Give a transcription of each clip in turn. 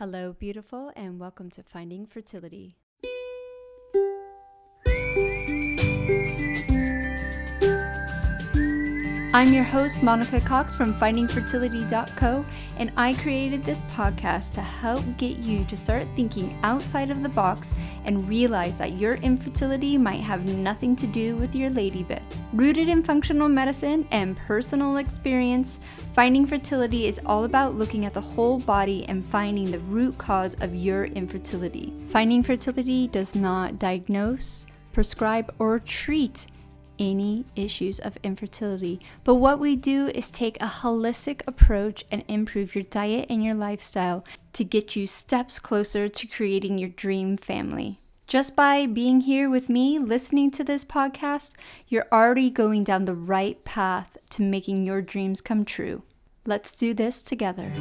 Hello, beautiful, and welcome to Finding Fertility. I'm your host, Monica Cox from FindingFertility.co, and I created this podcast to help get you to start thinking outside of the box and realize that your infertility might have nothing to do with your lady bits. Rooted in functional medicine and personal experience, Finding Fertility is all about looking at the whole body and finding the root cause of your infertility. Finding Fertility does not diagnose, prescribe, or treat any issues of infertility. But what we do is take a holistic approach and improve your diet and your lifestyle to get you steps closer to creating your dream family. Just by being here with me, listening to this podcast, you're already going down the right path to making your dreams come true. Let's do this together.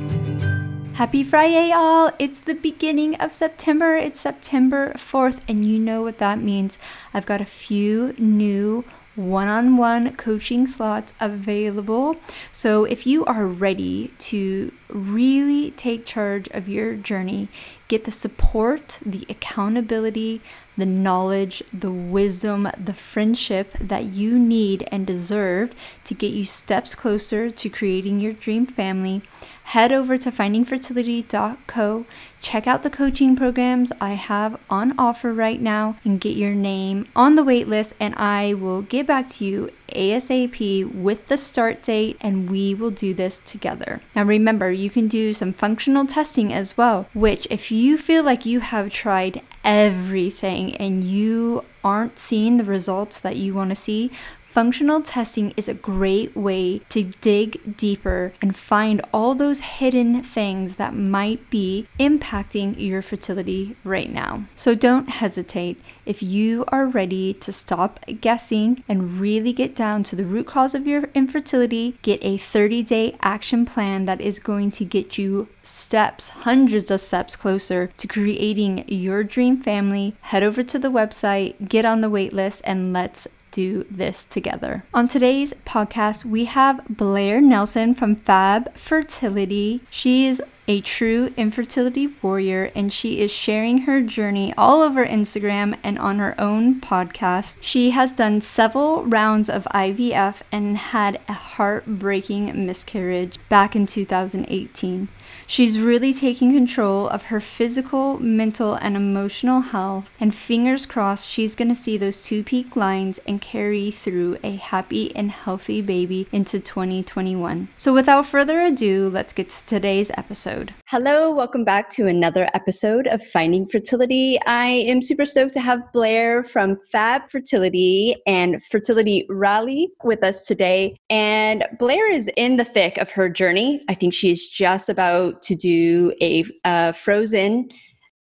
Happy Friday, all! It's the beginning of September. It's September 4th, and you know what that means. I've got a few new one on one coaching slots available. So, if you are ready to really take charge of your journey, get the support, the accountability, the knowledge, the wisdom, the friendship that you need and deserve to get you steps closer to creating your dream family, head over to findingfertility.co, check out the coaching programs I have on offer right now, and get your name on the wait list. And I will get back to you ASAP with the start date, and we will do this together. Now, remember, you can do some functional testing as well, which, if you feel like you have tried everything and you aren't seeing the results that you want to see, Functional testing is a great way to dig deeper and find all those hidden things that might be impacting your fertility right now. So don't hesitate. If you are ready to stop guessing and really get down to the root cause of your infertility, get a 30 day action plan that is going to get you steps, hundreds of steps closer to creating your dream family, head over to the website, get on the waitlist, and let's do this together. On today's podcast, we have Blair Nelson from Fab Fertility. She is a true infertility warrior, and she is sharing her journey all over Instagram and on her own podcast. She has done several rounds of IVF and had a heartbreaking miscarriage back in 2018. She's really taking control of her physical, mental, and emotional health, and fingers crossed she's going to see those two peak lines and carry through a happy and healthy baby into 2021. So, without further ado, let's get to today's episode. Hello, welcome back to another episode of Finding Fertility. I am super stoked to have Blair from Fab Fertility and Fertility Rally with us today. And Blair is in the thick of her journey. I think she is just about to do a uh, frozen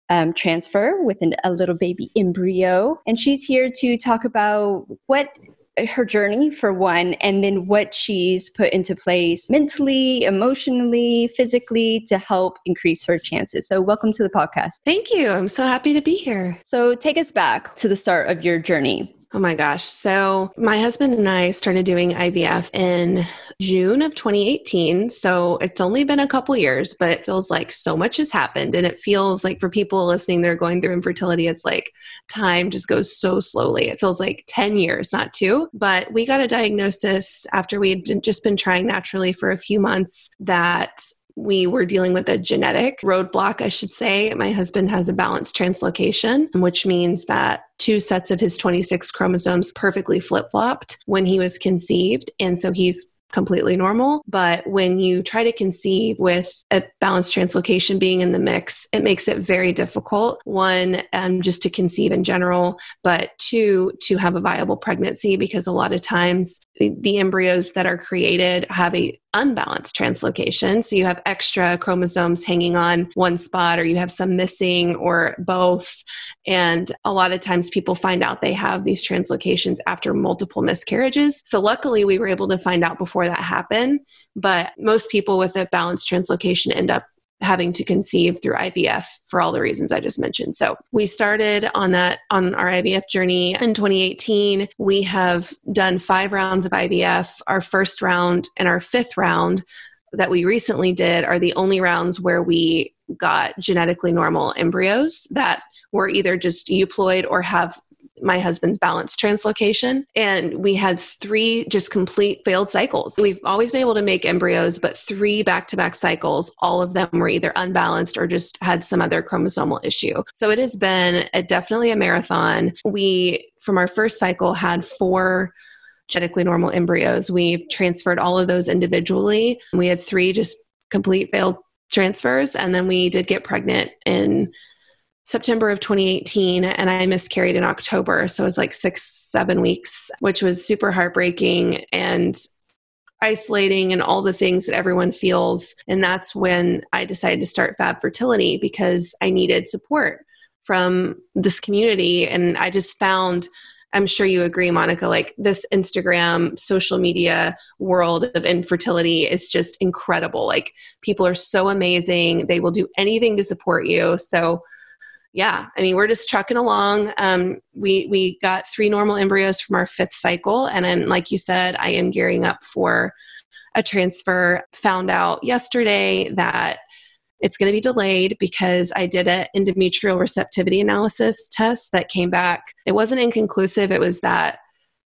um, transfer with an, a little baby embryo. And she's here to talk about what her journey for one and then what she's put into place mentally emotionally physically to help increase her chances. So welcome to the podcast. Thank you. I'm so happy to be here. So take us back to the start of your journey Oh my gosh. So, my husband and I started doing IVF in June of 2018. So, it's only been a couple years, but it feels like so much has happened. And it feels like for people listening, they're going through infertility, it's like time just goes so slowly. It feels like 10 years, not two. But we got a diagnosis after we had been, just been trying naturally for a few months that we were dealing with a genetic roadblock, I should say. My husband has a balanced translocation, which means that two sets of his 26 chromosomes perfectly flip flopped when he was conceived. And so he's completely normal. But when you try to conceive with a balanced translocation being in the mix, it makes it very difficult. One, um, just to conceive in general, but two, to have a viable pregnancy because a lot of times the, the embryos that are created have a unbalanced translocation. So you have extra chromosomes hanging on one spot, or you have some missing, or both. And a lot of times people find out they have these translocations after multiple miscarriages. So luckily, we were able to find out before that happened. But most people with a balanced translocation end up having to conceive through IVF for all the reasons I just mentioned. So we started on that on our IVF journey in 2018. We have done five rounds of IVF. Our first round and our fifth round that we recently did are the only rounds where we got genetically normal embryos that were either just euploid or have my husband's balance translocation. And we had three just complete failed cycles. We've always been able to make embryos, but three back to back cycles, all of them were either unbalanced or just had some other chromosomal issue. So it has been a, definitely a marathon. We, from our first cycle, had four genetically normal embryos. We've transferred all of those individually. We had three just complete failed transfers, and then we did get pregnant in September of 2018 and I miscarried in October. So it was like six, seven weeks, which was super heartbreaking and isolating and all the things that everyone feels. And that's when I decided to start Fab Fertility because I needed support from this community. And I just found, I'm sure you agree, Monica, like this Instagram social media world of infertility is just incredible. Like people are so amazing. They will do anything to support you. So yeah, I mean, we're just trucking along. Um, we we got three normal embryos from our fifth cycle, and then, like you said, I am gearing up for a transfer. Found out yesterday that it's going to be delayed because I did an endometrial receptivity analysis test that came back. It wasn't inconclusive. It was that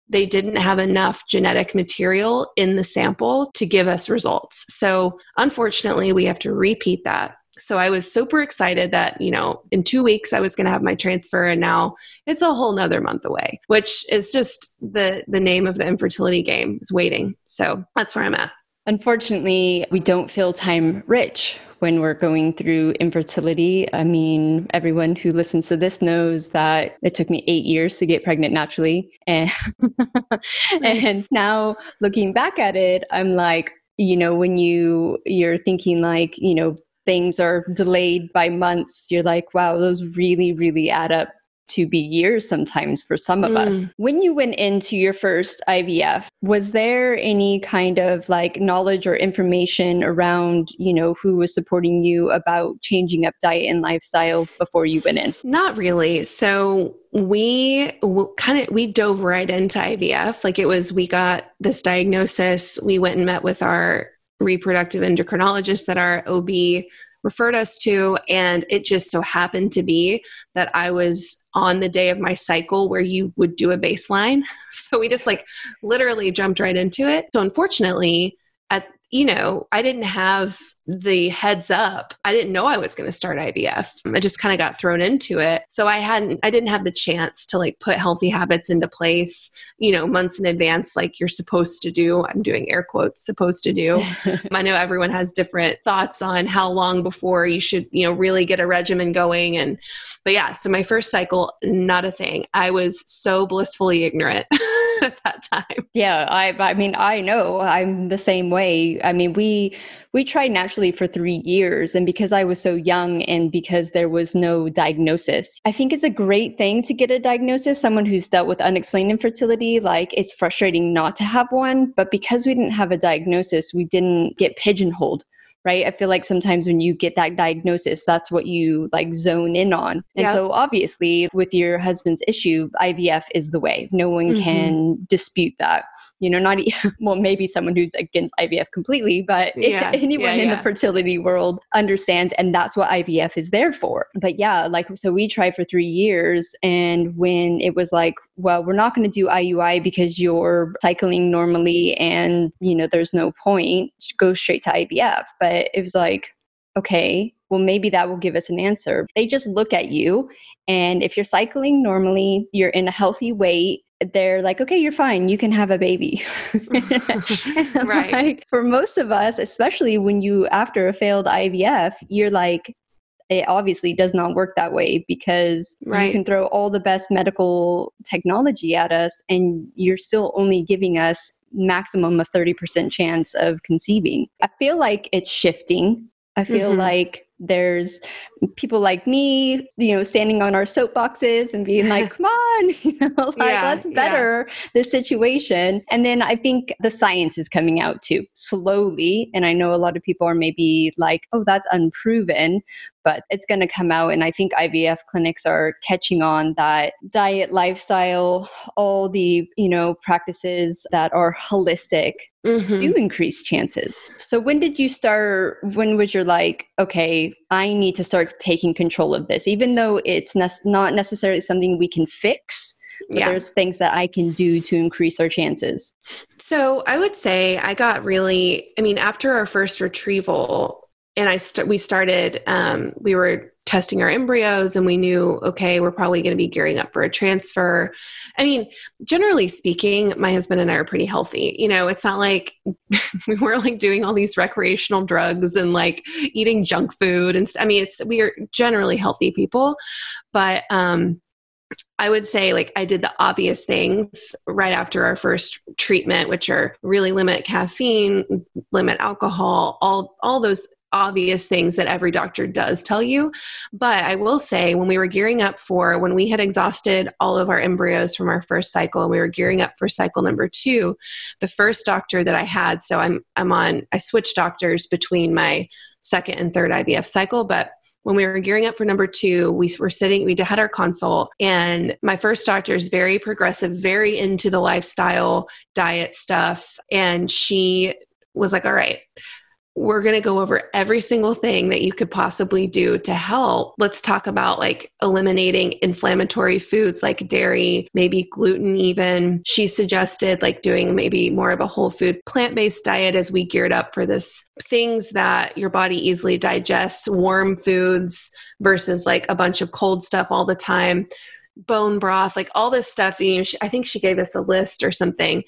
they didn't have enough genetic material in the sample to give us results. So, unfortunately, we have to repeat that so I was super excited that, you know, in two weeks I was going to have my transfer and now it's a whole nother month away, which is just the, the name of the infertility game is waiting. So that's where I'm at. Unfortunately, we don't feel time rich when we're going through infertility. I mean, everyone who listens to this knows that it took me eight years to get pregnant naturally. And, and now looking back at it, I'm like, you know, when you you're thinking like, you know, things are delayed by months, you're like, wow, those really, really add up to be years sometimes for some of mm. us. When you went into your first IVF, was there any kind of like knowledge or information around, you know, who was supporting you about changing up diet and lifestyle before you went in? Not really. So we kind of we dove right into IVF. Like it was we got this diagnosis, we went and met with our reproductive endocrinologist that our OB referred us to. And it just so happened to be that I was on the day of my cycle where you would do a baseline. So we just like literally jumped right into it. So unfortunately, at you know, I didn't have the heads up. I didn't know I was going to start IVF. I just kind of got thrown into it. So I hadn't, I didn't have the chance to like put healthy habits into place, you know, months in advance, like you're supposed to do. I'm doing air quotes, supposed to do. I know everyone has different thoughts on how long before you should, you know, really get a regimen going. And, but yeah, so my first cycle, not a thing. I was so blissfully ignorant. at that time. Yeah, I I mean I know I'm the same way. I mean we we tried naturally for 3 years and because I was so young and because there was no diagnosis. I think it's a great thing to get a diagnosis someone who's dealt with unexplained infertility like it's frustrating not to have one, but because we didn't have a diagnosis, we didn't get pigeonholed right? I feel like sometimes when you get that diagnosis, that's what you like zone in on. And yeah. so obviously with your husband's issue, IVF is the way. No one mm-hmm. can dispute that you know, not well, maybe someone who's against IVF completely, but yeah, anyone yeah, in yeah. the fertility world understands, and that's what IVF is there for. But yeah, like so, we tried for three years, and when it was like, well, we're not going to do IUI because you're cycling normally, and you know, there's no point, go straight to IVF. But it was like, okay, well, maybe that will give us an answer. They just look at you, and if you're cycling normally, you're in a healthy weight, they're like, okay, you're fine. You can have a baby. right. Like, for most of us, especially when you, after a failed IVF, you're like, it obviously does not work that way because right. you can throw all the best medical technology at us and you're still only giving us maximum a 30% chance of conceiving. I feel like it's shifting. I feel mm-hmm. like there's people like me, you know, standing on our soapboxes and being like, come on, you know, like, yeah, let's better yeah. the situation. And then I think the science is coming out too slowly. And I know a lot of people are maybe like, oh, that's unproven. But it's going to come out. And I think IVF clinics are catching on that diet, lifestyle, all the, you know, practices that are holistic mm-hmm. do increase chances. So when did you start? When was your like, okay, I need to start taking control of this, even though it's ne- not necessarily something we can fix? But yeah. there's things that I can do to increase our chances. So I would say I got really, I mean, after our first retrieval, and I st- we started um, we were testing our embryos and we knew okay we're probably going to be gearing up for a transfer. I mean generally speaking my husband and i are pretty healthy. You know it's not like we were like doing all these recreational drugs and like eating junk food and st- i mean it's we are generally healthy people. But um I would say like I did the obvious things right after our first treatment, which are really limit caffeine, limit alcohol, all all those obvious things that every doctor does tell you. But I will say, when we were gearing up for, when we had exhausted all of our embryos from our first cycle and we were gearing up for cycle number two, the first doctor that I had, so I'm, I'm on, I switched doctors between my second and third IVF cycle, but when we were gearing up for number two, we were sitting, we had our consult, and my first doctor is very progressive, very into the lifestyle diet stuff. And she was like, All right, we're going to go over every single thing that you could possibly do to help. Let's talk about like eliminating inflammatory foods like dairy, maybe gluten, even. She suggested like doing maybe more of a whole food plant based diet as we geared up for this things that your body easily digests, warm foods versus like a bunch of cold stuff all the time, bone broth, like all this stuff. You know, she, I think she gave us a list or something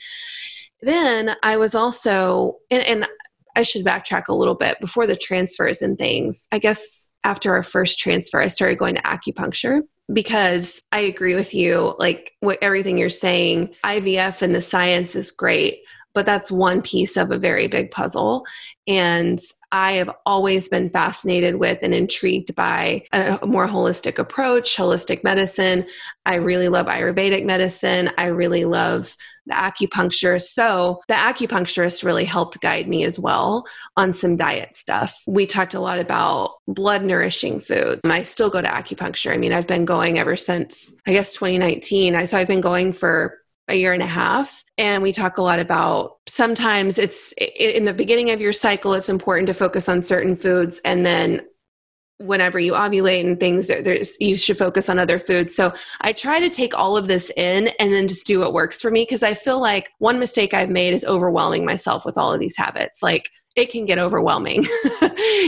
then I was also, and, and, I should backtrack a little bit before the transfers and things. I guess after our first transfer, I started going to acupuncture because I agree with you. Like what everything you're saying, IVF and the science is great, but that's one piece of a very big puzzle. And I have always been fascinated with and intrigued by a more holistic approach, holistic medicine. I really love Ayurvedic medicine. I really love the acupuncture. So the acupuncturist really helped guide me as well on some diet stuff. We talked a lot about blood nourishing foods. I still go to acupuncture. I mean, I've been going ever since I guess 2019. I so I've been going for a year and a half. And we talk a lot about sometimes it's in the beginning of your cycle, it's important to focus on certain foods. And then whenever you ovulate and things there's you should focus on other foods so i try to take all of this in and then just do what works for me because i feel like one mistake i've made is overwhelming myself with all of these habits like it can get overwhelming.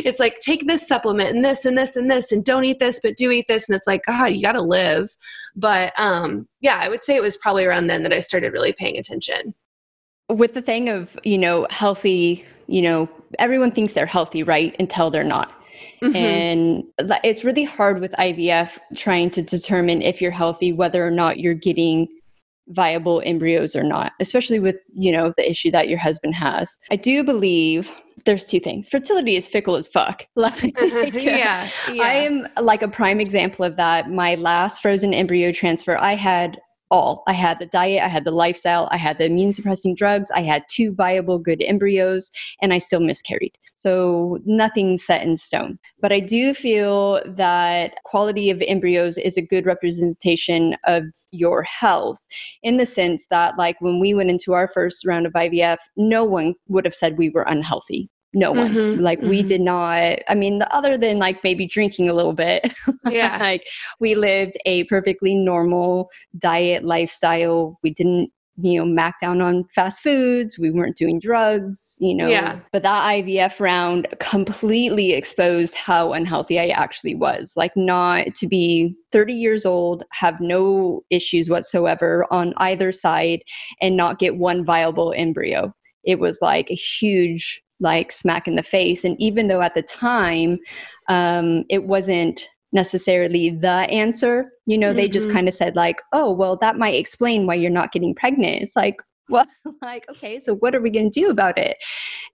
it's like take this supplement and this and this and this and don't eat this but do eat this and it's like god you got to live. But um yeah, I would say it was probably around then that I started really paying attention. With the thing of, you know, healthy, you know, everyone thinks they're healthy, right? Until they're not. Mm-hmm. And it's really hard with IVF trying to determine if you're healthy whether or not you're getting viable embryos or not especially with you know the issue that your husband has. I do believe there's two things. Fertility is fickle as fuck. Like yeah, yeah. i am like a prime example of that. My last frozen embryo transfer i had all. I had the diet, I had the lifestyle, I had the immune suppressing drugs, I had two viable good embryos, and I still miscarried. So nothing set in stone. But I do feel that quality of embryos is a good representation of your health in the sense that, like, when we went into our first round of IVF, no one would have said we were unhealthy no one. Mm-hmm, like mm-hmm. we did not i mean other than like maybe drinking a little bit yeah. like we lived a perfectly normal diet lifestyle. We didn't you know mac down on fast foods. We weren't doing drugs you know. Yeah. but that ivf round completely exposed how unhealthy i actually was. Like not to be 30 years old have no issues whatsoever on either side and not get one viable embryo. It was like a huge like smack in the face. And even though at the time um, it wasn't necessarily the answer, you know, mm-hmm. they just mm-hmm. kind of said, like, oh, well, that might explain why you're not getting pregnant. It's like, well, like, okay, so what are we going to do about it?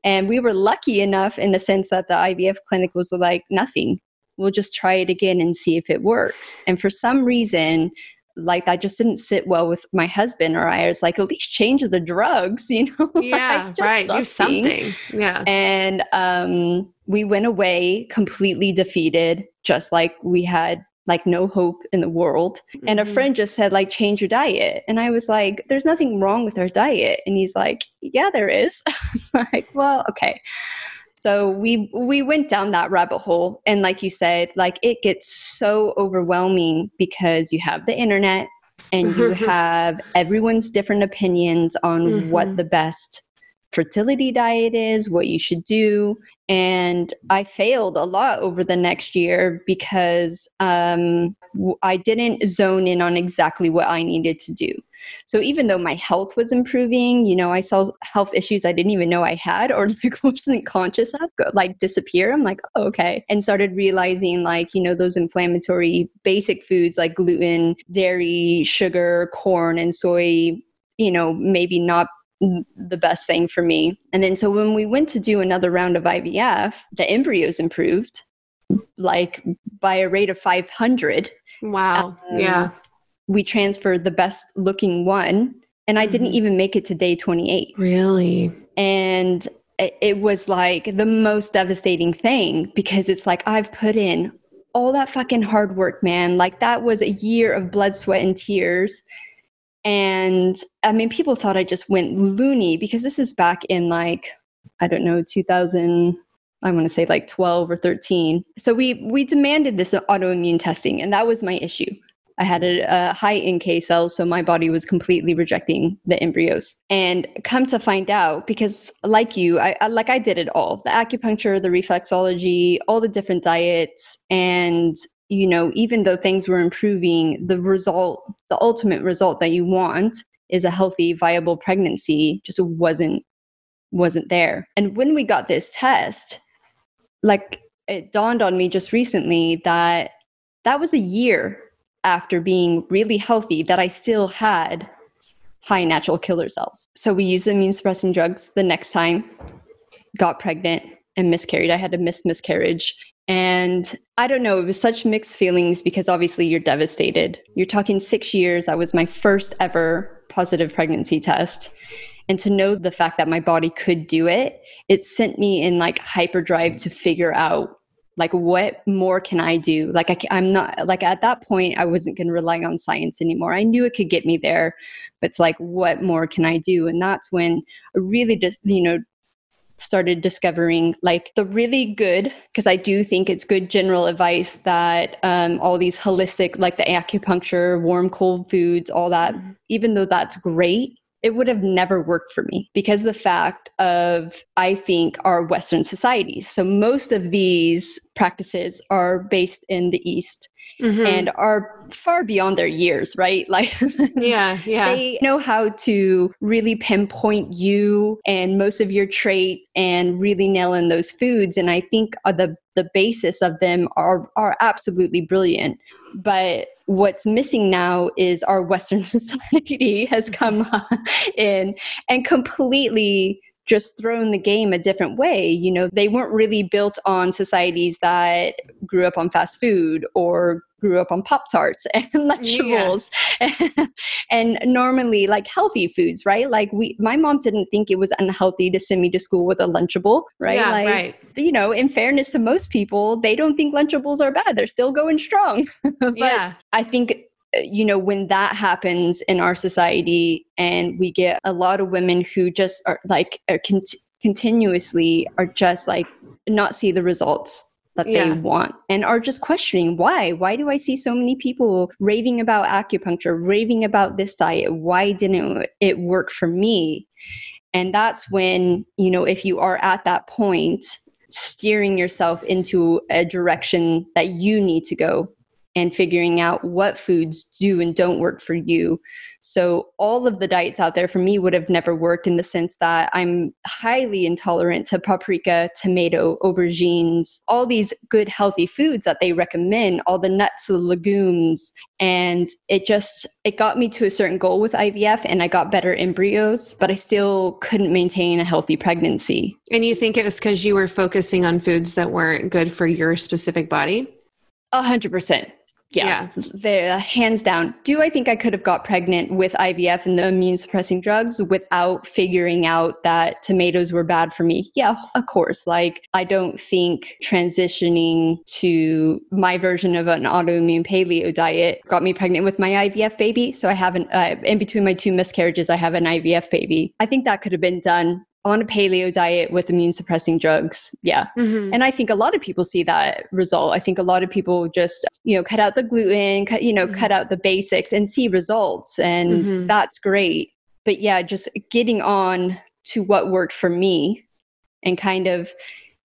And we were lucky enough in the sense that the IVF clinic was like, nothing. We'll just try it again and see if it works. And for some reason, like that just didn't sit well with my husband or I was like, at least change the drugs, you know? Yeah, like, right. Do something. Yeah. And um, we went away completely defeated, just like we had like no hope in the world. Mm-hmm. And a mm-hmm. friend just said, like, change your diet. And I was like, there's nothing wrong with our diet. And he's like, yeah, there is. like, well, okay so we we went down that rabbit hole and like you said like it gets so overwhelming because you have the internet and you have everyone's different opinions on mm-hmm. what the best fertility diet is, what you should do. And I failed a lot over the next year because um, I didn't zone in on exactly what I needed to do. So even though my health was improving, you know, I saw health issues I didn't even know I had or like wasn't conscious of like disappear. I'm like, oh, okay. And started realizing like, you know, those inflammatory basic foods like gluten, dairy, sugar, corn, and soy, you know, maybe not the best thing for me. And then so when we went to do another round of IVF, the embryos improved like by a rate of 500. Wow. Um, yeah we transferred the best looking one and I mm-hmm. didn't even make it to day 28. Really? And it, it was like the most devastating thing because it's like I've put in all that fucking hard work, man. Like that was a year of blood, sweat, and tears. And I mean, people thought I just went loony because this is back in like, I don't know, 2000. I want to say like 12 or 13. So we we demanded this autoimmune testing, and that was my issue. I had a, a high NK cells, so my body was completely rejecting the embryos. And come to find out, because like you, I, I like I did it all: the acupuncture, the reflexology, all the different diets, and you know, even though things were improving, the result, the ultimate result that you want is a healthy, viable pregnancy, just wasn't wasn't there. And when we got this test, like it dawned on me just recently that that was a year after being really healthy that I still had high natural killer cells. So we used immune suppressing drugs the next time, got pregnant and miscarried. I had a missed miscarriage. And I don't know, it was such mixed feelings because obviously you're devastated. You're talking six years. That was my first ever positive pregnancy test. And to know the fact that my body could do it, it sent me in like hyperdrive to figure out like what more can i do like I, i'm not like at that point i wasn't going to rely on science anymore i knew it could get me there but it's like what more can i do and that's when i really just you know started discovering like the really good because i do think it's good general advice that um, all these holistic like the acupuncture warm cold foods all that mm-hmm. even though that's great it would have never worked for me because the fact of i think our western societies. So most of these practices are based in the east mm-hmm. and are far beyond their years right? Like yeah yeah. they know how to really pinpoint you and most of your traits and really nail in those foods. And i think the the basis of them are are absolutely brilliant but what's missing now is our Western society has mm-hmm. come in and completely just thrown the game a different way. You know, they weren't really built on societies that grew up on fast food or grew up on Pop Tarts and Lunchables yeah. and normally like healthy foods, right? Like we, my mom didn't think it was unhealthy to send me to school with a Lunchable, right? Yeah, like, right. You know, in fairness to most people, they don't think Lunchables are bad. They're still going strong. but yeah. I think uh, you know when that happens in our society and we get a lot of women who just are like are con- continuously are just like not see the results that yeah. they want and are just questioning why why do i see so many people raving about acupuncture raving about this diet why didn't it work for me and that's when you know if you are at that point steering yourself into a direction that you need to go and figuring out what foods do and don't work for you. So, all of the diets out there for me would have never worked in the sense that I'm highly intolerant to paprika, tomato, aubergines, all these good healthy foods that they recommend, all the nuts, the legumes. And it just, it got me to a certain goal with IVF and I got better embryos, but I still couldn't maintain a healthy pregnancy. And you think it was because you were focusing on foods that weren't good for your specific body? A hundred percent yeah, yeah. hands down. Do I think I could have got pregnant with IVF and the immune suppressing drugs without figuring out that tomatoes were bad for me? Yeah, of course. Like, I don't think transitioning to my version of an autoimmune paleo diet got me pregnant with my IVF baby. So I haven't, uh, in between my two miscarriages, I have an IVF baby. I think that could have been done on a paleo diet with immune suppressing drugs. Yeah. Mm-hmm. And I think a lot of people see that result. I think a lot of people just, you know, cut out the gluten, cut, you know, mm-hmm. cut out the basics and see results. And mm-hmm. that's great. But yeah, just getting on to what worked for me and kind of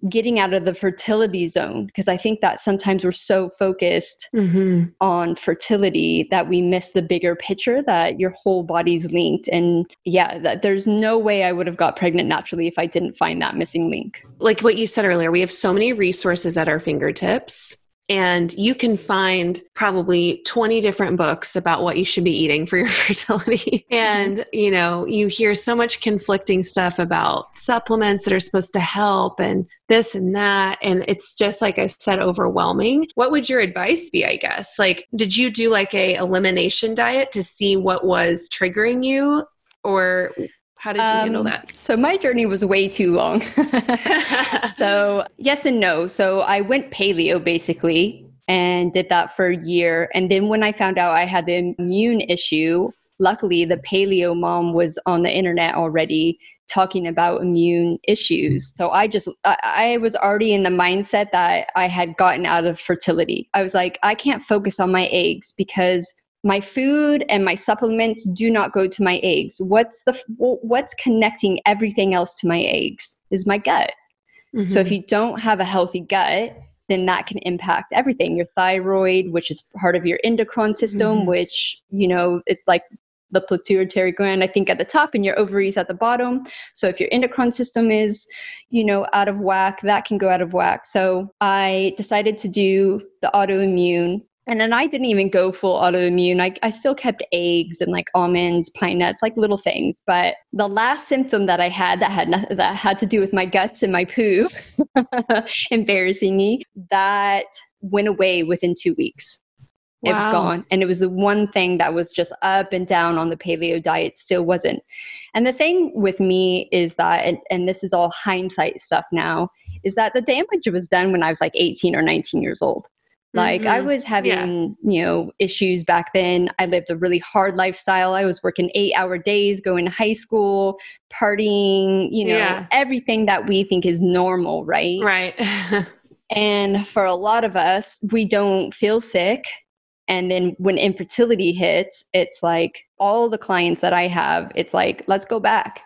getting out of the fertility zone because I think that sometimes we're so focused mm-hmm. on fertility that we miss the bigger picture that your whole body's linked. And yeah, that there's no way I would have got pregnant naturally if I didn't find that missing link. Like what you said earlier, we have so many resources at our fingertips and you can find probably 20 different books about what you should be eating for your fertility. Mm-hmm. and, you know, you hear so much conflicting stuff about supplements that are supposed to help and this and that. And it's just, like I said, overwhelming. What would your advice be, I guess? Like, did you do like a elimination diet to see what was triggering you? Or how did you um, handle that? So my journey was way too long. so yes and no. So I went paleo basically and did that for a year. And then when I found out I had the immune issue, luckily the paleo mom was on the internet already talking about immune issues. So I just, I, I, was already in the mindset that I had gotten out of fertility. I was like, I can't focus on my eggs because my food and my supplements do not go to my eggs what's the what's connecting everything else to my eggs is my gut mm-hmm. so if mm-hmm. you don't have a healthy gut then that can impact everything your thyroid which is part of your endocrine system mm-hmm. which you know is like the pituitary gland i think at the top and your ovaries at the bottom so if your endocrine system is you know out of whack that can go out of whack so i decided to do the autoimmune and then I didn't even go full autoimmune. I, I still kept eggs and like almonds, pine nuts, like little things. But the last symptom that I had that had nothing, that had to do with my guts and my poo, embarrassingly, that went away within two weeks. Wow. It was gone. And it was the one thing that was just up and down on the paleo diet, still wasn't. And the thing with me is that, and, and this is all hindsight stuff now, is that the damage was done when I was like 18 or 19 years old. Like mm-hmm. I was having, yeah. you know, issues back then. I lived a really hard lifestyle. I was working 8-hour days, going to high school, partying, you know, yeah. everything that we think is normal, right? Right. and for a lot of us, we don't feel sick. And then when infertility hits, it's like all the clients that I have, it's like, let's go back.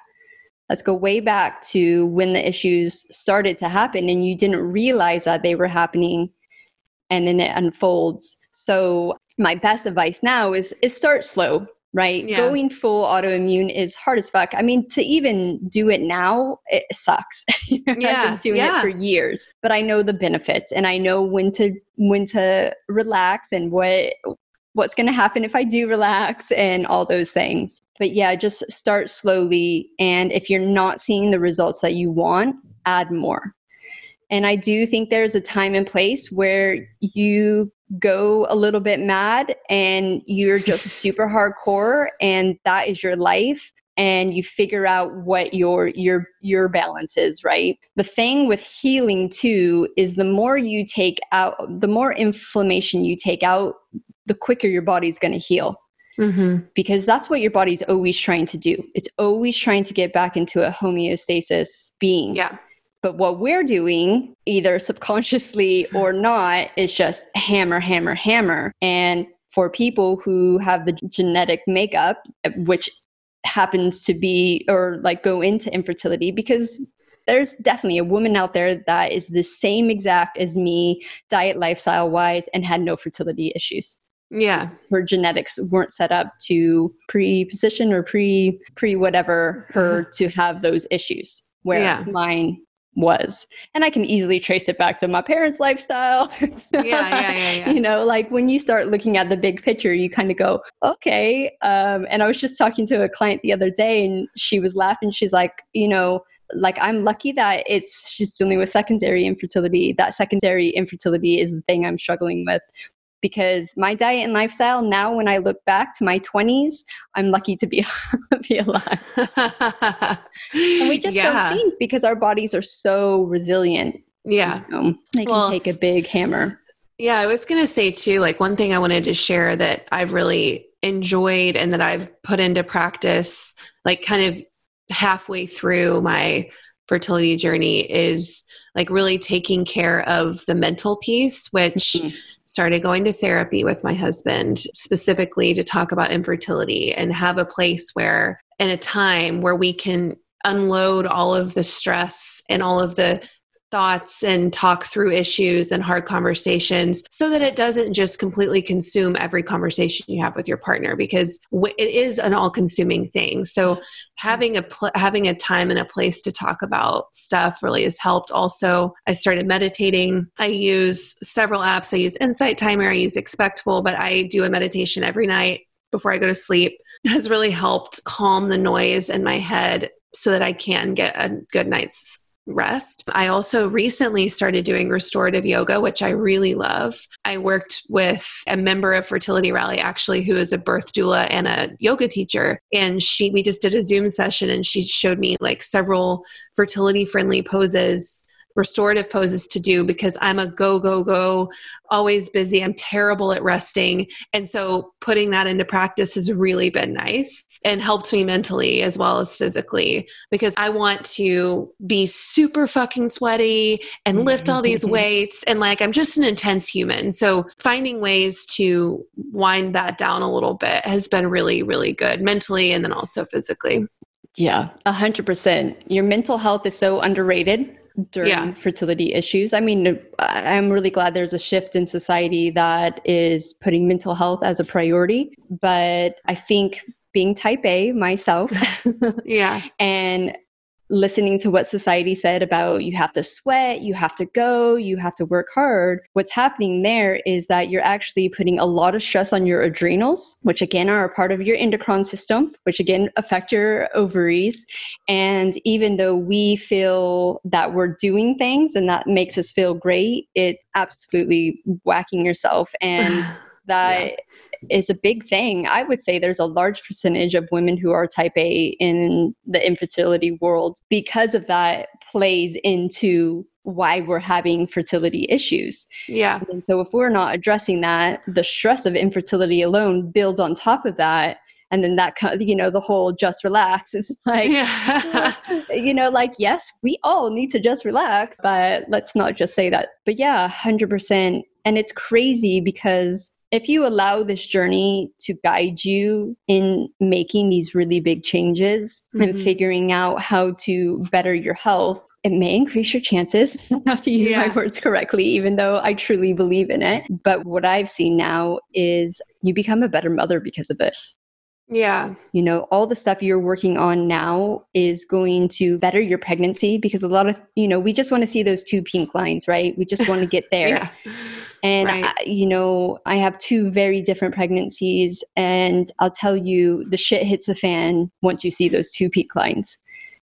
Let's go way back to when the issues started to happen and you didn't realize that they were happening and then it unfolds. So my best advice now is is start slow, right? Yeah. Going full autoimmune is hard as fuck. I mean, to even do it now, it sucks. yeah, I've been doing yeah. it for years, but I know the benefits and I know when to when to relax and what what's going to happen if I do relax and all those things. But yeah, just start slowly and if you're not seeing the results that you want, add more. And I do think there's a time and place where you go a little bit mad and you're just super hardcore and that is your life and you figure out what your your your balance is right? The thing with healing too is the more you take out the more inflammation you take out the quicker your body's going to heal. Mm-hmm. because that's what your body's always trying to do. It's always trying to get back into a homeostasis being. Yeah but what we're doing, either subconsciously or not, is just hammer, hammer, hammer. And for people who have the genetic makeup, uh, which happens to be or like go into infertility, because there's definitely a woman out there that is the same exact as me, diet, lifestyle wise, and had no fertility issues. Yeah. Her genetics weren't set up to pre-position or pre pre whatever her to have those issues. Where yeah. mine was. And I can easily trace it back to my parents' lifestyle. yeah, yeah, yeah, yeah. You know, like when you start looking at the big picture, you kind of go, okay. Um, and I was just talking to a client the other day and she was laughing. She's like, you know, like I'm lucky that it's she's dealing with secondary infertility. That secondary infertility is the thing I'm struggling with because my diet and lifestyle now when I look back to my 20s, I'm lucky to be, be alive. and we just yeah. don't think because our bodies are so resilient. Yeah. You know, they can well, take a big hammer. Yeah, I was going to say too, like one thing I wanted to share that I've really enjoyed and that I've put into practice, like kind of halfway through my fertility journey, is like really taking care of the mental piece, which mm-hmm. started going to therapy with my husband specifically to talk about infertility and have a place where, in a time where we can unload all of the stress and all of the thoughts and talk through issues and hard conversations so that it doesn't just completely consume every conversation you have with your partner because it is an all consuming thing. So having a pl- having a time and a place to talk about stuff really has helped. Also i started meditating. I use several apps. I use insight timer. I use expectful but i do a meditation every night before i go to sleep. It has really helped calm the noise in my head so that i can get a good night's rest. I also recently started doing restorative yoga, which I really love. I worked with a member of Fertility Rally actually who is a birth doula and a yoga teacher and she we just did a Zoom session and she showed me like several fertility friendly poses restorative poses to do because I'm a go, go, go, always busy. I'm terrible at resting. And so putting that into practice has really been nice and helped me mentally as well as physically because I want to be super fucking sweaty and mm-hmm. lift all these mm-hmm. weights. And like, I'm just an intense human. So finding ways to wind that down a little bit has been really, really good mentally and then also physically. Yeah, a hundred percent. Your mental health is so underrated during yeah. fertility issues. I mean, I'm really glad there's a shift in society that is putting mental health as a priority. But I think being type A myself, yeah, and listening to what society said about you have to sweat, you have to go, you have to work hard, what's happening there is that you're actually putting a lot of stress on your adrenals, which again are a part of your endocrine system, which again affect your ovaries. And even though we feel that we're doing things and that makes us feel great, it's absolutely whacking yourself. And that yeah is a big thing. I would say there's a large percentage of women who are type A in the infertility world because of that plays into why we're having fertility issues. Yeah. And so if we're not addressing that, the stress of infertility alone builds on top of that and then that you know the whole just relax is like yeah. you know like yes we all need to just relax but let's not just say that but yeah 100% and it's crazy because if you allow this journey to guide you in making these really big changes mm-hmm. and figuring out how to better your health, it may increase your chances. I have to use yeah. my words correctly, even though I truly believe in it. But what I've seen now is you become a better mother because of it. Yeah. You know, all the stuff you're working on now is going to better your pregnancy because a lot of, you know, we just want to see those two pink lines, right? We just want to get there. yeah. And, right. I, you know, I have two very different pregnancies, and I'll tell you, the shit hits the fan once you see those two peak lines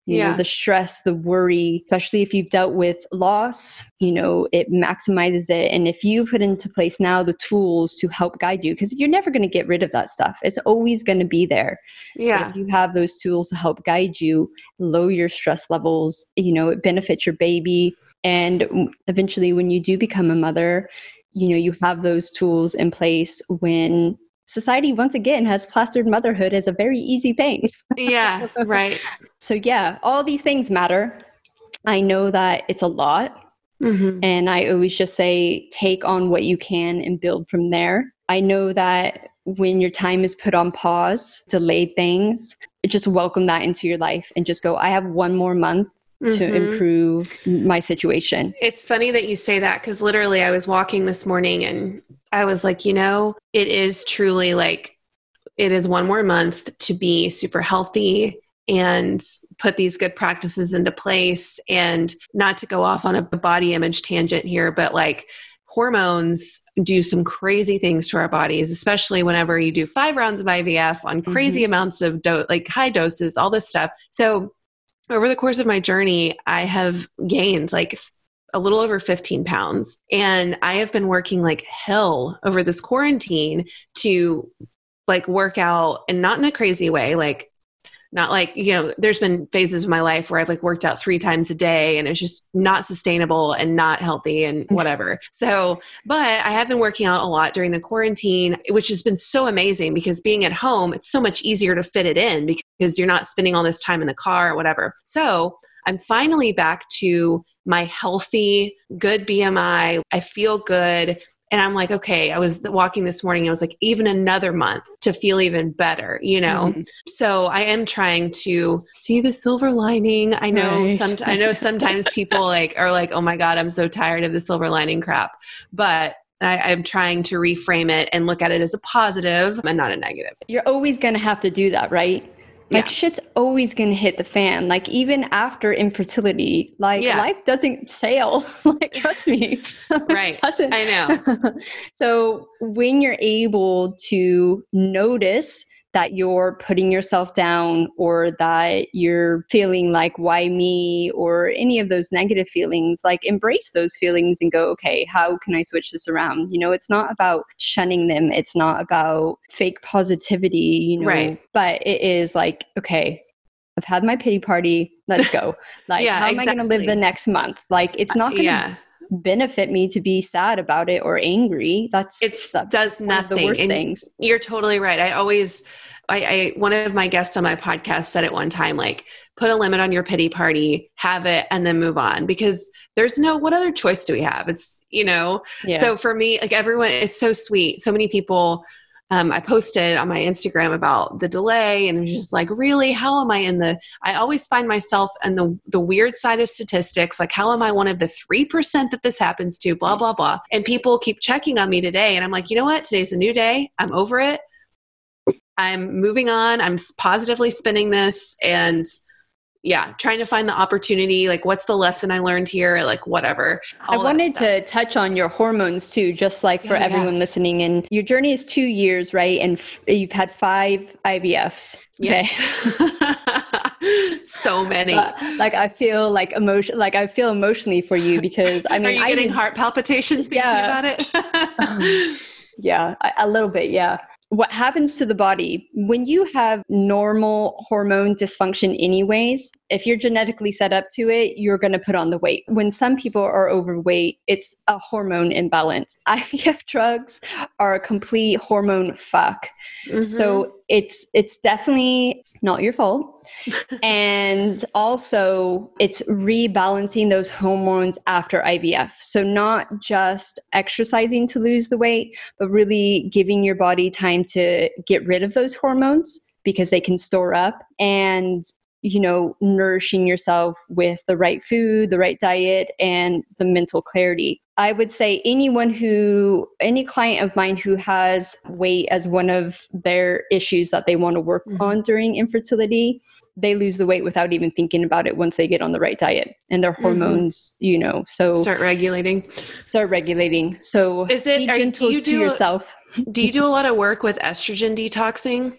you yeah. know the stress the worry especially if you've dealt with loss you know it maximizes it. And if you put into place now the tools to help guide you because you're never going to get rid of that stuff. It's always going to be there. Yeah. if you have those tools to help guide you lower your stress levels you know it benefits your baby. And eventually when you do become a mother you know you have those tools in place when society once again has plastered motherhood as a very easy thing. yeah, right. So, yeah, all these things matter. I know that it's a lot. Mm-hmm. And I always just say, take on what you can and build from there. I know that when your time is put on pause, delayed things, just welcome that into your life and just go, I have one more month mm-hmm. to improve my situation. It's funny that you say that because literally I was walking this morning and I was like, you know, it is truly like it is one more month to be super healthy and put these good practices into place and not to go off on a body image tangent here, but like hormones do some crazy things to our bodies, especially whenever you do five rounds of IVF on crazy mm-hmm. amounts of dose, like high doses, all this stuff. So over the course of my journey, I have gained like a little over 15 pounds. And I have been working like hell over this quarantine to like work out and not in a crazy way, like not like you know there's been phases of my life where i've like worked out three times a day and it's just not sustainable and not healthy and mm-hmm. whatever. So but i have been working out a lot during the quarantine which has been so amazing because being at home it's so much easier to fit it in because you're not spending all this time in the car or whatever. So i'm finally back to my healthy good bmi i feel good and I'm like, okay, I was walking this morning. I was like, even another month to feel even better, you know? Mm-hmm. So I am trying to see the silver lining. I know right. some, I know sometimes people like are like, oh my God, I'm so tired of the silver lining crap. But I, am trying to reframe it and look at it as a positive and not a negative. You're always going to have to do that, right? Like yeah. shit's always gonna hit the fan. Like even after infertility, like yeah. life doesn't sail. like trust me. right. doesn't. I know. so when you're able to notice that you're putting yourself down or that you're feeling like why me or any of those negative feelings like embrace those feelings and go okay how can i switch this around you know it's not about shunning them it's not about fake positivity you know right. but it is like okay I've had my pity party. Let's go. Like, yeah, how am exactly. I going to live the next month? Like, it's uh, not going to yeah. Benefit me to be sad about it or angry. That's it does nothing. the worst and things. You're totally right. I always I, I one of my guests on my podcast said it one time like put a limit on your pity party have it and then move on because there's no what other choice do we have it's you know yeah. so for me like everyone is so sweet so many people um, I posted on my Instagram about the delay and just like, really, how am I in the? I always find myself in the the weird side of statistics. Like, how am I one of the three percent that this happens to? Blah blah blah. And people keep checking on me today, and I'm like, you know what? Today's a new day. I'm over it. I'm moving on. I'm positively spinning this and yeah, trying to find the opportunity. Like, what's the lesson I learned here? Like, whatever. I wanted to touch on your hormones too, just like for yeah, everyone yeah. listening. And your journey is two years, right? And f- you've had five IVFs. Okay. Yes. so many. Uh, like I feel like emotion, like I feel emotionally for you because I mean, are you getting I, heart palpitations thinking yeah. about it? um, yeah, a, a little bit. Yeah what happens to the body when you have normal hormone dysfunction anyways if you're genetically set up to it you're going to put on the weight when some people are overweight it's a hormone imbalance ivf drugs are a complete hormone fuck mm-hmm. so it's it's definitely not your fault. and also, it's rebalancing those hormones after IVF. So, not just exercising to lose the weight, but really giving your body time to get rid of those hormones because they can store up and you know, nourishing yourself with the right food, the right diet, and the mental clarity. I would say anyone who, any client of mine who has weight as one of their issues that they want to work mm-hmm. on during infertility, they lose the weight without even thinking about it once they get on the right diet and their mm-hmm. hormones, you know, so start regulating. Start regulating. So is it be gentle you to do, yourself. do you do a lot of work with estrogen detoxing?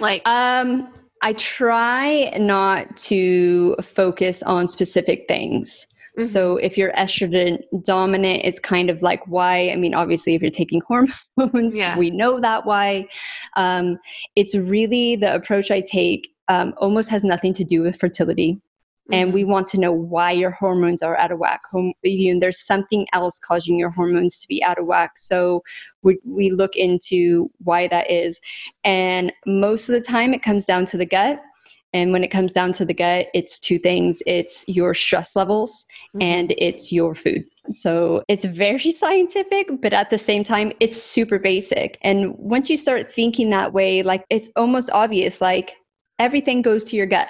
Like, um, I try not to focus on specific things. Mm-hmm. So if you're estrogen dominant, it's kind of like why. I mean, obviously, if you're taking hormones, yeah. we know that why. Um, it's really the approach I take. Um, almost has nothing to do with fertility and we mm-hmm. want to know why your hormones are out of whack. Hom- you know, there's something else causing your hormones to be out of whack. So we, we look into why that is. And most of the time, it comes down to the gut. And when it comes down to the gut, it's two things it's your stress levels mm-hmm. and it's your food. So it's very scientific, but at the same time, it's super basic. And once you start thinking that way, like it's almost obvious, like everything goes to your gut.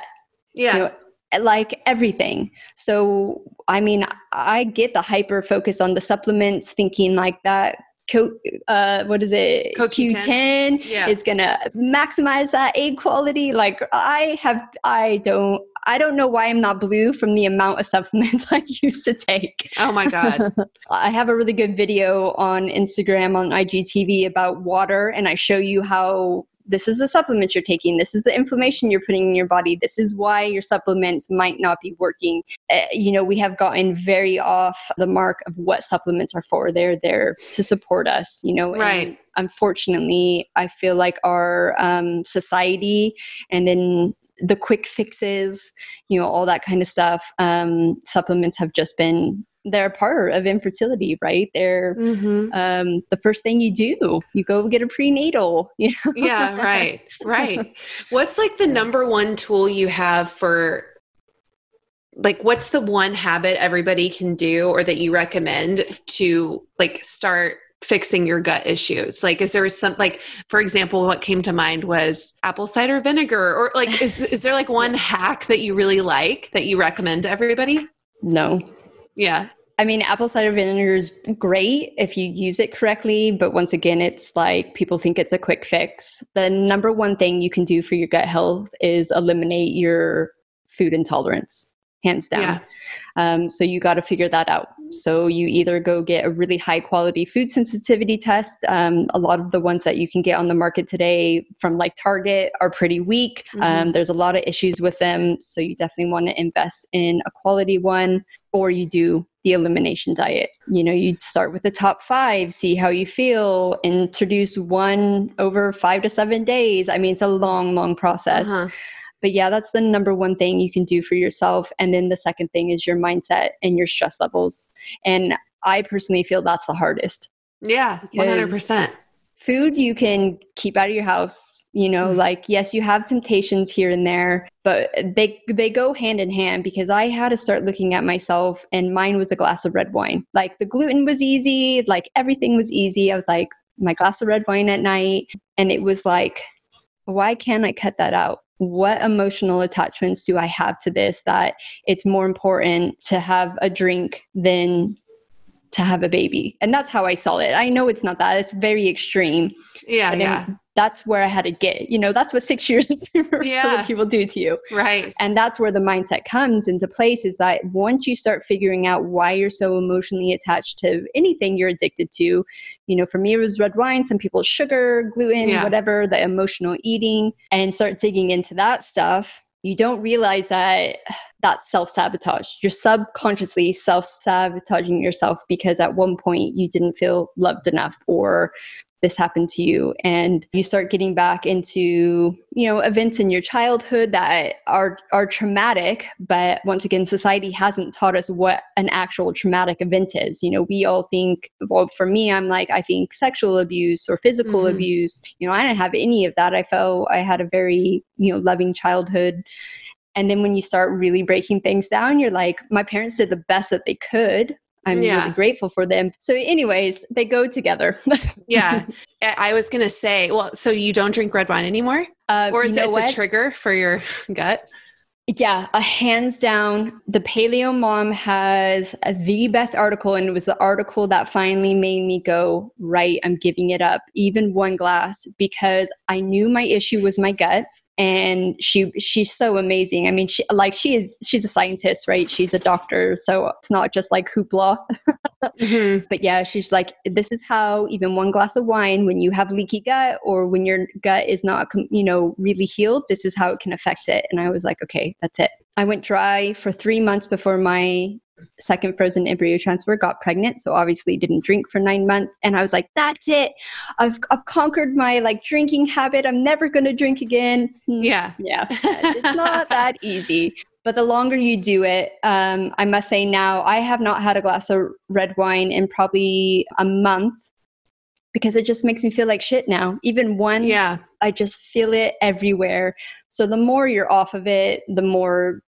Yeah. You know, like everything. So, I mean, I get the hyper focus on the supplements, thinking like that. Co- uh, what is it? CoQ10 yeah. is gonna maximize that egg quality. Like I have, I don't, I don't know why I'm not blue from the amount of supplements I used to take. Oh my god! I have a really good video on Instagram on IGTV about water, and I show you how this is the supplements you're taking. This is the inflammation you're putting in your body. This is why your supplements might not be working. Uh, you know, we have gotten very off the mark of what supplements are for. They're there to support us, you know. Right. unfortunately, I feel like our um, society and then the quick fixes, you know, all that kind of stuff, um, supplements have just been they're part of infertility, right? They're mm-hmm. um, the first thing you do. You go get a prenatal. You know? yeah, right, right. What's like the number one tool you have for? Like, what's the one habit everybody can do, or that you recommend to like start fixing your gut issues like is there some like for example what came to mind was apple cider vinegar or like is is there like one hack that you really like that you recommend to everybody no yeah. I mean, apple cider vinegar is great if you use it correctly, but once again, it's like people think it's a quick fix. The number one thing you can do for your gut health is eliminate your food intolerance, hands down. Yeah. Um, so you got to figure that out. So you either go get a really high quality food sensitivity test. Um, a lot of the ones that you can get on the market today from like Target are pretty weak. Mm-hmm. Um, there's a lot of issues with them. So you definitely want to invest in a quality one or you do the elimination diet. You know, you start with the top five, see how you feel, introduce one over five to seven days. I mean, it's a long, long process. Uh-huh. But yeah, that's the number one thing you can do for yourself. And then the second thing is your mindset and your stress levels. And I personally feel that's the hardest. Yeah, 100% food you can keep out of your house you know mm. like yes you have temptations here and there but they they go hand in hand because i had to start looking at myself and mine was a glass of red wine. Like the gluten was easy like everything was easy. I was like my glass of red wine at night. And it was like why can't i cut that out? What emotional attachments do i have to this that it's more important to have a drink than to have a baby. And that's how I saw it. I know it's not that, it's very extreme. Yeah. yeah. That's where I had to get, you know, that's what six years of yeah. people do to you. Right. And that's where the mindset comes into place is that once you start figuring out why you're so emotionally attached to anything you're addicted to, you know, for me it was red wine, some people sugar, gluten, yeah. whatever, the emotional eating, and start digging into that stuff you don't realize that that's self sabotage. You're subconsciously self sabotaging yourself because at one point you didn't feel loved enough or this happened to you and you start getting back into you know events in your childhood that are are traumatic but once again society hasn't taught us what an actual traumatic event is. You know we all think well for me i'm like i think sexual abuse or physical mm-hmm. abuse. You know i didn't have any of that. I felt i had a very you know loving childhood. And then when you start really breaking things down you're like my parents did the best that they could I'm yeah. really grateful for them. So, anyways, they go together. yeah. I was going to say, well, so you don't drink red wine anymore? Uh, or is it a trigger for your gut? Yeah, a hands down. The Paleo Mom has the best article, and it was the article that finally made me go, right, I'm giving it up, even one glass, because I knew my issue was my gut and she she's so amazing. I mean, she like she is she's a scientist, right? She's a doctor, so it's not just like hoopla. mm-hmm. But yeah, she's like, this is how even one glass of wine, when you have leaky gut or when your gut is not you know really healed, this is how it can affect it. And I was like, okay, that's it. I went dry for three months before my second frozen embryo transfer, got pregnant, so obviously didn't drink for nine months. And I was like, that's it. I've I've conquered my like drinking habit. I'm never gonna drink again. Hmm. Yeah. Yeah. it's not that easy. But the longer you do it, um, I must say now I have not had a glass of red wine in probably a month because it just makes me feel like shit now. Even one, yeah, I just feel it everywhere. So the more you're off of it, the more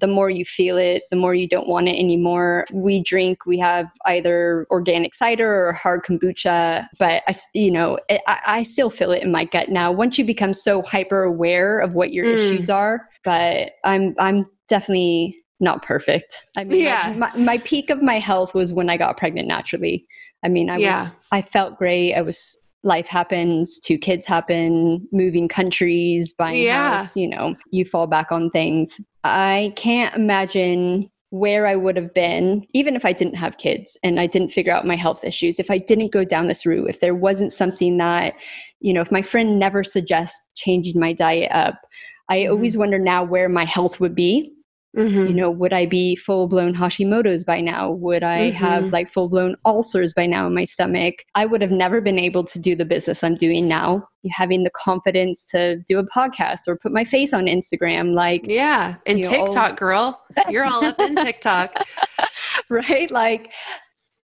the more you feel it, the more you don't want it anymore. We drink, we have either organic cider or hard kombucha, but I, you know, it, I, I, still feel it in my gut now. Once you become so hyper aware of what your mm. issues are, but I'm, I'm definitely not perfect. I mean, yeah. my, my peak of my health was when I got pregnant naturally. I mean, I yeah. was, I felt great. I was life happens, two kids happen, moving countries, buying yeah. house, you know, you fall back on things. I can't imagine where I would have been, even if I didn't have kids and I didn't figure out my health issues, if I didn't go down this route, if there wasn't something that, you know, if my friend never suggests changing my diet up, I mm-hmm. always wonder now where my health would be Mm-hmm. You know, would I be full blown Hashimoto's by now? Would I mm-hmm. have like full blown ulcers by now in my stomach? I would have never been able to do the business I'm doing now. Having the confidence to do a podcast or put my face on Instagram, like yeah, and TikTok, all... girl, you're all up in TikTok, right? Like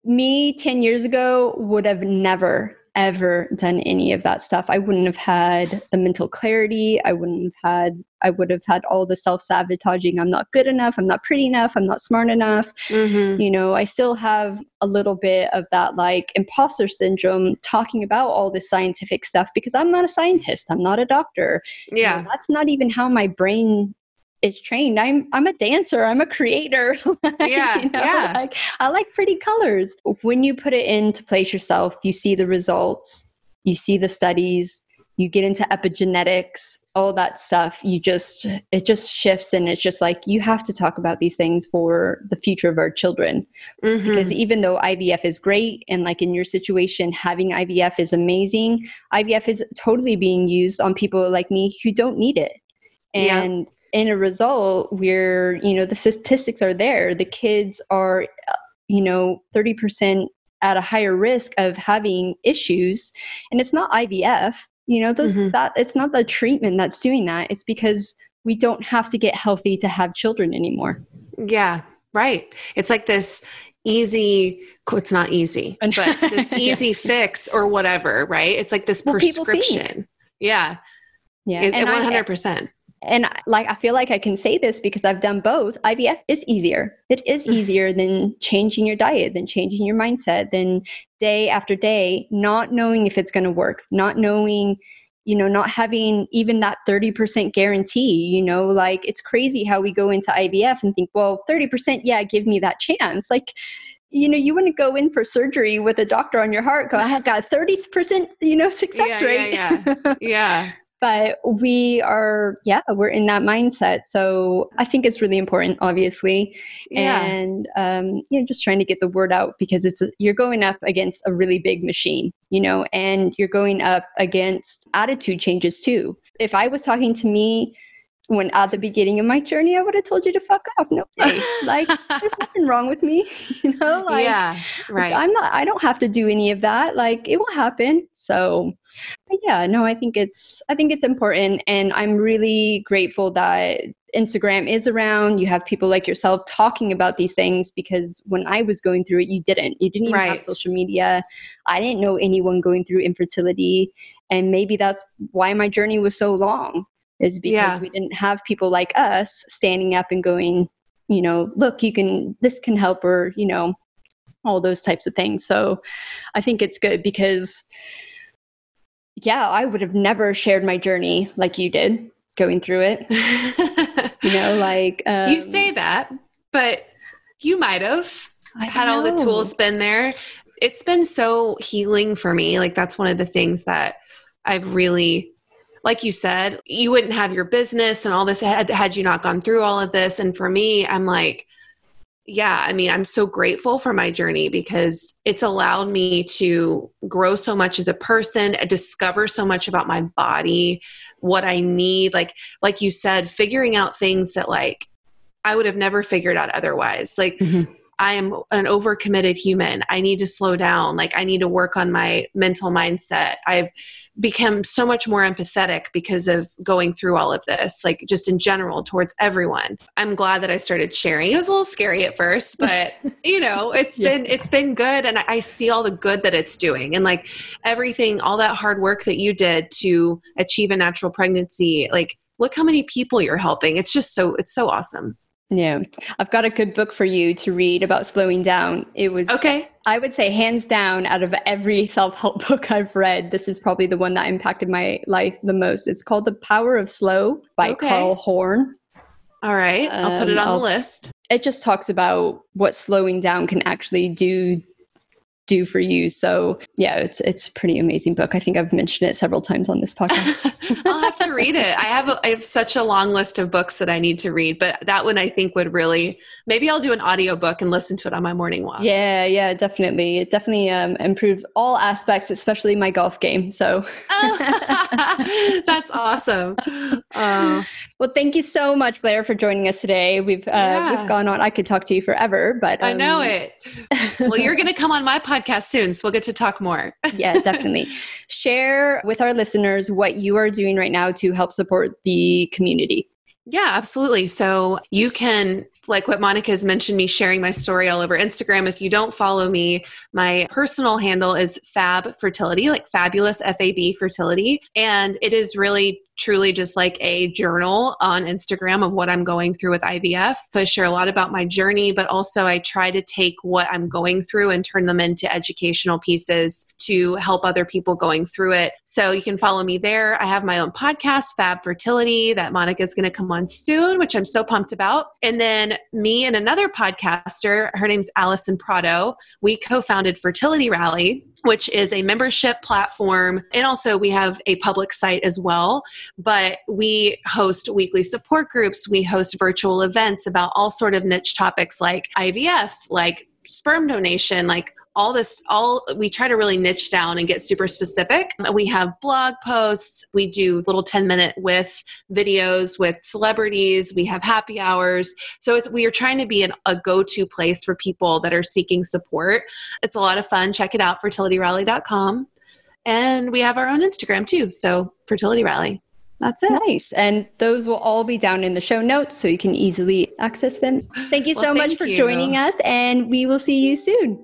me 10 years ago would have never ever done any of that stuff, I wouldn't have had the mental clarity. I wouldn't have had, I would have had all the self sabotaging. I'm not good enough. I'm not pretty enough. I'm not smart enough. Mm-hmm. You know, I still have a little bit of that like imposter syndrome talking about all this scientific stuff because I'm not a scientist. I'm not a doctor. Yeah. You know, that's not even how my brain is trained. I'm I'm a dancer. I'm a creator. yeah, you know, yeah. Like I like pretty colors. When you put it into place yourself, you see the results. You see the studies. You get into epigenetics, all that stuff. You just it just shifts, and it's just like you have to talk about these things for the future of our children. Mm-hmm. Because even though IVF is great, and like in your situation, having IVF is amazing, IVF is totally being used on people like me who don't need it. And yeah in a result we're you know the statistics are there. The kids are you know 30% at a higher risk of having issues. And it's not ivf you know those mm-hmm. that it's not the treatment that's doing that. It's because we don't have to get healthy to have children anymore. Yeah right. It's like this easy it's not easy but this easy yeah. fix or whatever right? It's like this well, prescription. Yeah. Yeah it, and 100% and like i feel like i can say this because i've done both ivf is easier it is mm. easier than changing your diet than changing your mindset than day after day not knowing if it's going to work not knowing you know not having even that 30% guarantee you know like it's crazy how we go into ivf and think well 30% yeah give me that chance like you know, you wouldn't go in for surgery with a doctor on your heart. Go, I got thirty percent, you know, success yeah, rate. Yeah, yeah, yeah but we are yeah we're in that mindset. So i think it's really important obviously. Yeah. and um, you know just trying to get the word out because it's you're going up against a really big machine you know and you're going up against attitude changes too. If i was talking to me when at the beginning of my journey, I would have told you to fuck off. No way. like, there's nothing wrong with me. You know, like, yeah, right. I'm not, I don't have to do any of that. Like, it will happen. So, yeah, no, I think it's, I think it's important. And I'm really grateful that Instagram is around. You have people like yourself talking about these things because when I was going through it, you didn't. You didn't even right. have social media. I didn't know anyone going through infertility. And maybe that's why my journey was so long is because yeah. we didn't have people like us standing up and going, you know, look, you can, this can help, or, you know, all those types of things. So I think it's good because, yeah, I would have never shared my journey like you did going through it. you know, like. Um, you say that, but you might have had all the tools been there. It's been so healing for me. Like, that's one of the things that I've really like you said, you wouldn't have your business and all this had, had you not gone through all of this. And for me, I'm like, yeah, I mean, I'm so grateful for my journey because it's allowed me to grow so much as a person, discover so much about my body, what I need. Like, like you said, figuring out things that like I would have never figured out otherwise. Like, mm-hmm I am an overcommitted human. I need to slow down. Like, I need to work on my mental mindset. I've become so much more empathetic because of going through all of this, like, just in general towards everyone. I'm glad that I started sharing. It was a little scary at first, but you know, it's yeah. been, it's been good. And I see all the good that it's doing. And like everything, all that hard work that you did to achieve a natural pregnancy, like, look how many people you're helping. It's just so, it's so awesome. Yeah. I've got a good book for you to read about slowing down. It was Okay. I would say hands down out of every self-help book I've read, this is probably the one that impacted my life the most. It's called The Power of Slow by okay. Carl Honoré. All right. I'll put it on um, the list. It just talks about what slowing down can actually do do for you. So yeah, it's it's a pretty amazing book. I think I've mentioned it several times on this podcast. I'll have to read it. I have a, I have such a long list of books that I need to read, but that one I think would really maybe I'll do an audiobook and listen to it on my morning walk. Yeah, yeah, definitely. It definitely um, improved all aspects, especially my golf game. So that's awesome. Uh, well, thank you so much, Blair, for joining us today. We've uh, yeah. we've gone on. I could talk to you forever, but um, I know um, it. well, you're going to come on my podcast soon, so we'll get to talk more. yeah, definitely. Share with our listeners what you are doing right now to help support the community. Yeah, absolutely. So you can like what Monica has mentioned me sharing my story all over Instagram. If you don't follow me, my personal handle is Fab Fertility, like fabulous F A B fertility. And it is really truly just like a journal on Instagram of what I'm going through with IVF. So I share a lot about my journey, but also I try to take what I'm going through and turn them into educational pieces to help other people going through it. So you can follow me there. I have my own podcast, Fab Fertility, that Monica is going to come on soon, which I'm so pumped about. And then me and another podcaster, her name's Allison Prado, we co founded Fertility Rally which is a membership platform. And also, we have a public site as well. But we host weekly support groups. We host virtual events about all sort of niche topics like IVF, like sperm donation, like all this all we try to really niche down and get super specific. We have blog posts. We do little 10 minute with videos with celebrities. We have happy hours. So it's we are trying to be an, a go-to place for people that are seeking support. It's a lot of fun. Check it out fertilityrally.com and we have our own instagram too. So fertility rally that's it. Nice. And those will all be down in the show notes so you can easily access them. Thank you well, so thank much for you. joining us, and we will see you soon.